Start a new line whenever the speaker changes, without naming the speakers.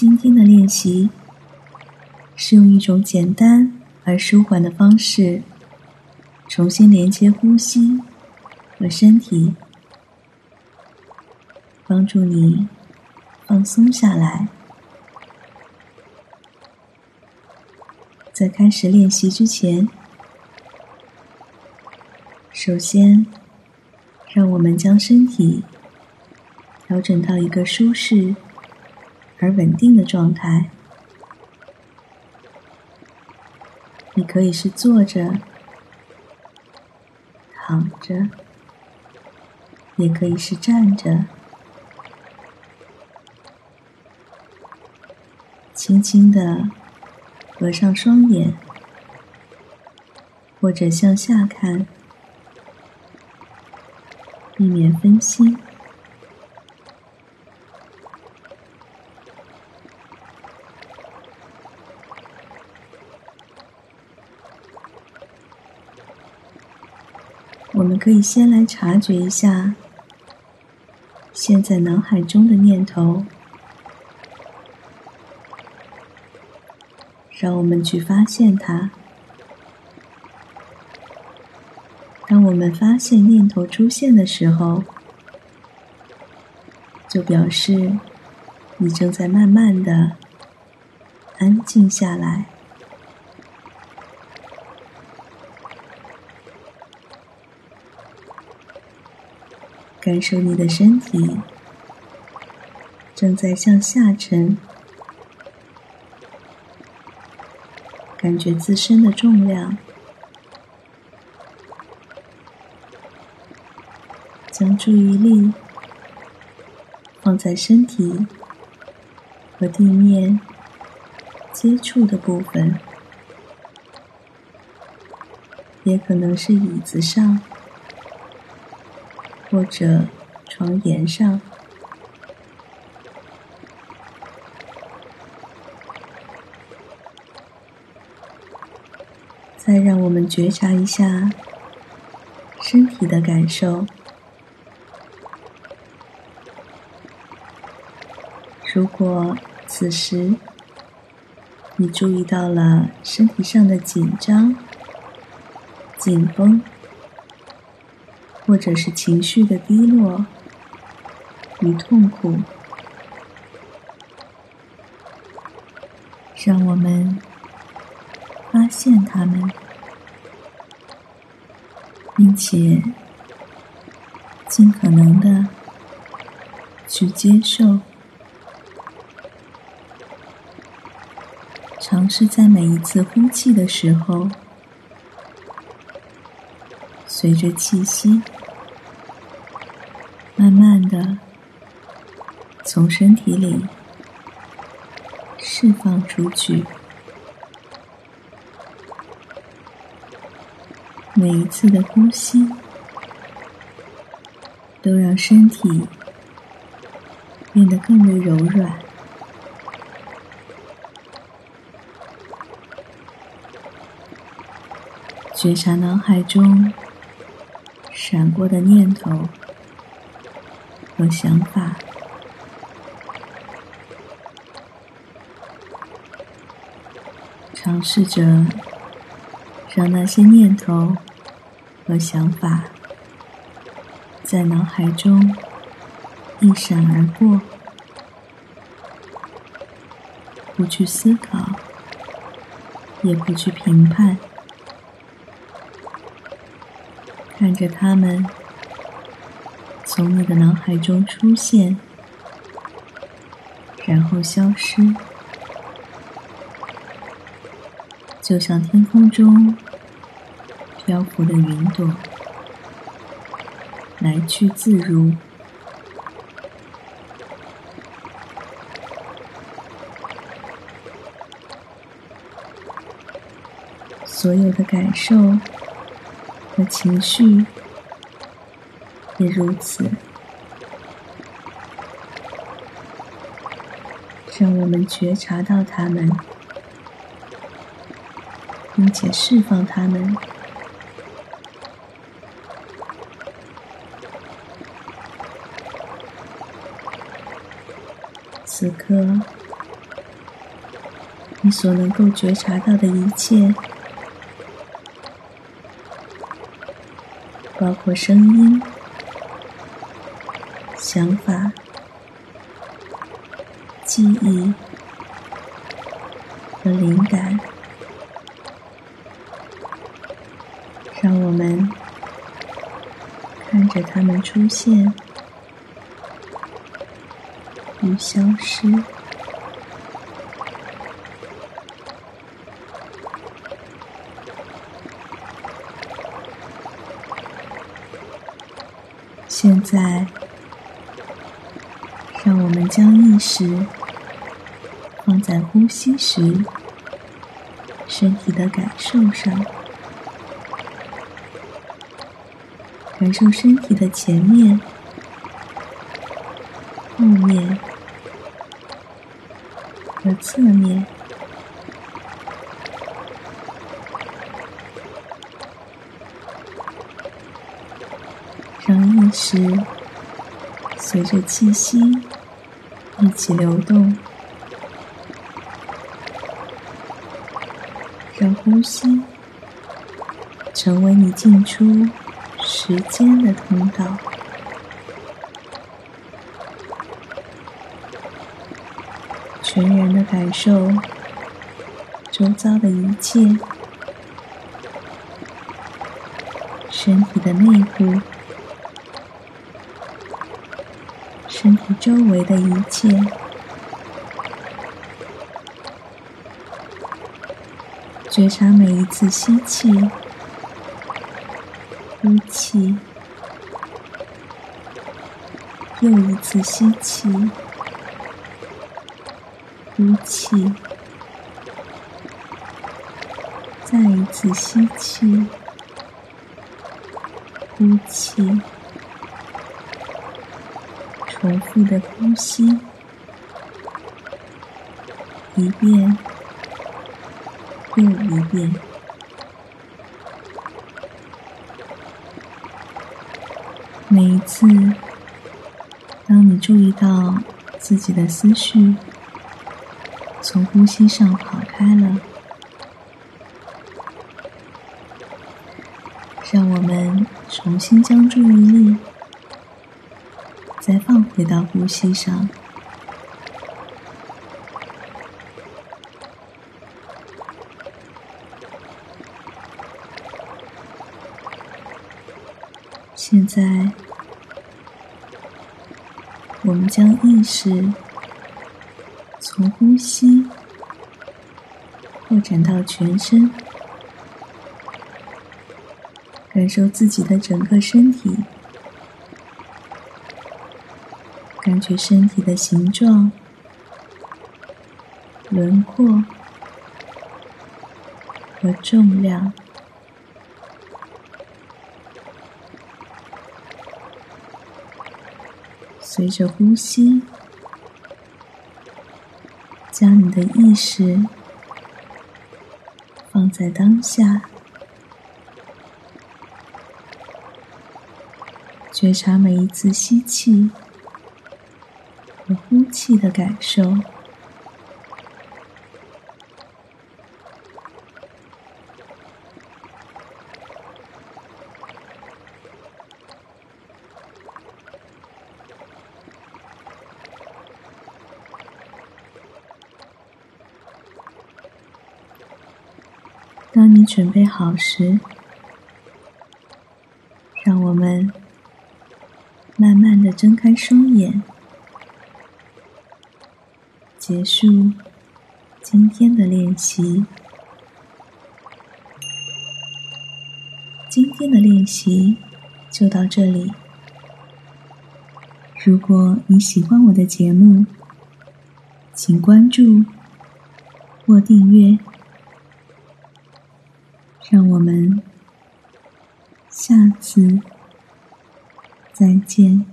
今天的练习是用一种简单而舒缓的方式，重新连接呼吸和身体，帮助你放松下来。在开始练习之前，首先，让我们将身体调整到一个舒适而稳定的状态。你可以是坐着、躺着，也可以是站着，轻轻的。合上双眼，或者向下看，避免分心。我们可以先来察觉一下，现在脑海中的念头。让我们去发现它。当我们发现念头出现的时候，就表示你正在慢慢的安静下来，感受你的身体正在向下沉。感觉自身的重量，将注意力放在身体和地面接触的部分，也可能是椅子上或者床沿上。再让我们觉察一下身体的感受。如果此时你注意到了身体上的紧张、紧绷，或者是情绪的低落与痛苦，让我们。发现他们，并且尽可能的去接受，尝试在每一次呼气的时候，随着气息，慢慢的从身体里释放出去。每一次的呼吸，都让身体变得更为柔软。觉察脑海中闪过的念头和想法，尝试着让那些念头。和想法在脑海中一闪而过，不去思考，也不去评判，看着他们从你的脑海中出现，然后消失，就像天空中。漂浮的云朵，来去自如。所有的感受和情绪也如此。让我们觉察到它们，并且释放它们。此刻，你所能够觉察到的一切，包括声音、想法、记忆和灵感，让我们看着它们出现与消失。现在，让我们将意识放在呼吸时身体的感受上，感受身体的前面、后面和侧面。让意识随着气息一起流动，让呼吸成为你进出时间的通道，全然的感受周遭的一切，身体的内部。身体周围的一切，觉察每一次吸气、呼气，又一次吸气、呼气，再一次吸气、呼气。重复的呼吸，一遍又一遍。每一次，当你注意到自己的思绪从呼吸上跑开了，让我们重新将注意力。回到呼吸上。现在，我们将意识从呼吸扩展到全身，感受自己的整个身体。感觉身体的形状、轮廓和重量，随着呼吸，将你的意识放在当下，觉察每一次吸气。和呼气的感受。当你准备好时，让我们慢慢的睁开双眼。结束今天的练习。今天的练习就到这里。如果你喜欢我的节目，请关注或订阅。让我们下次再见。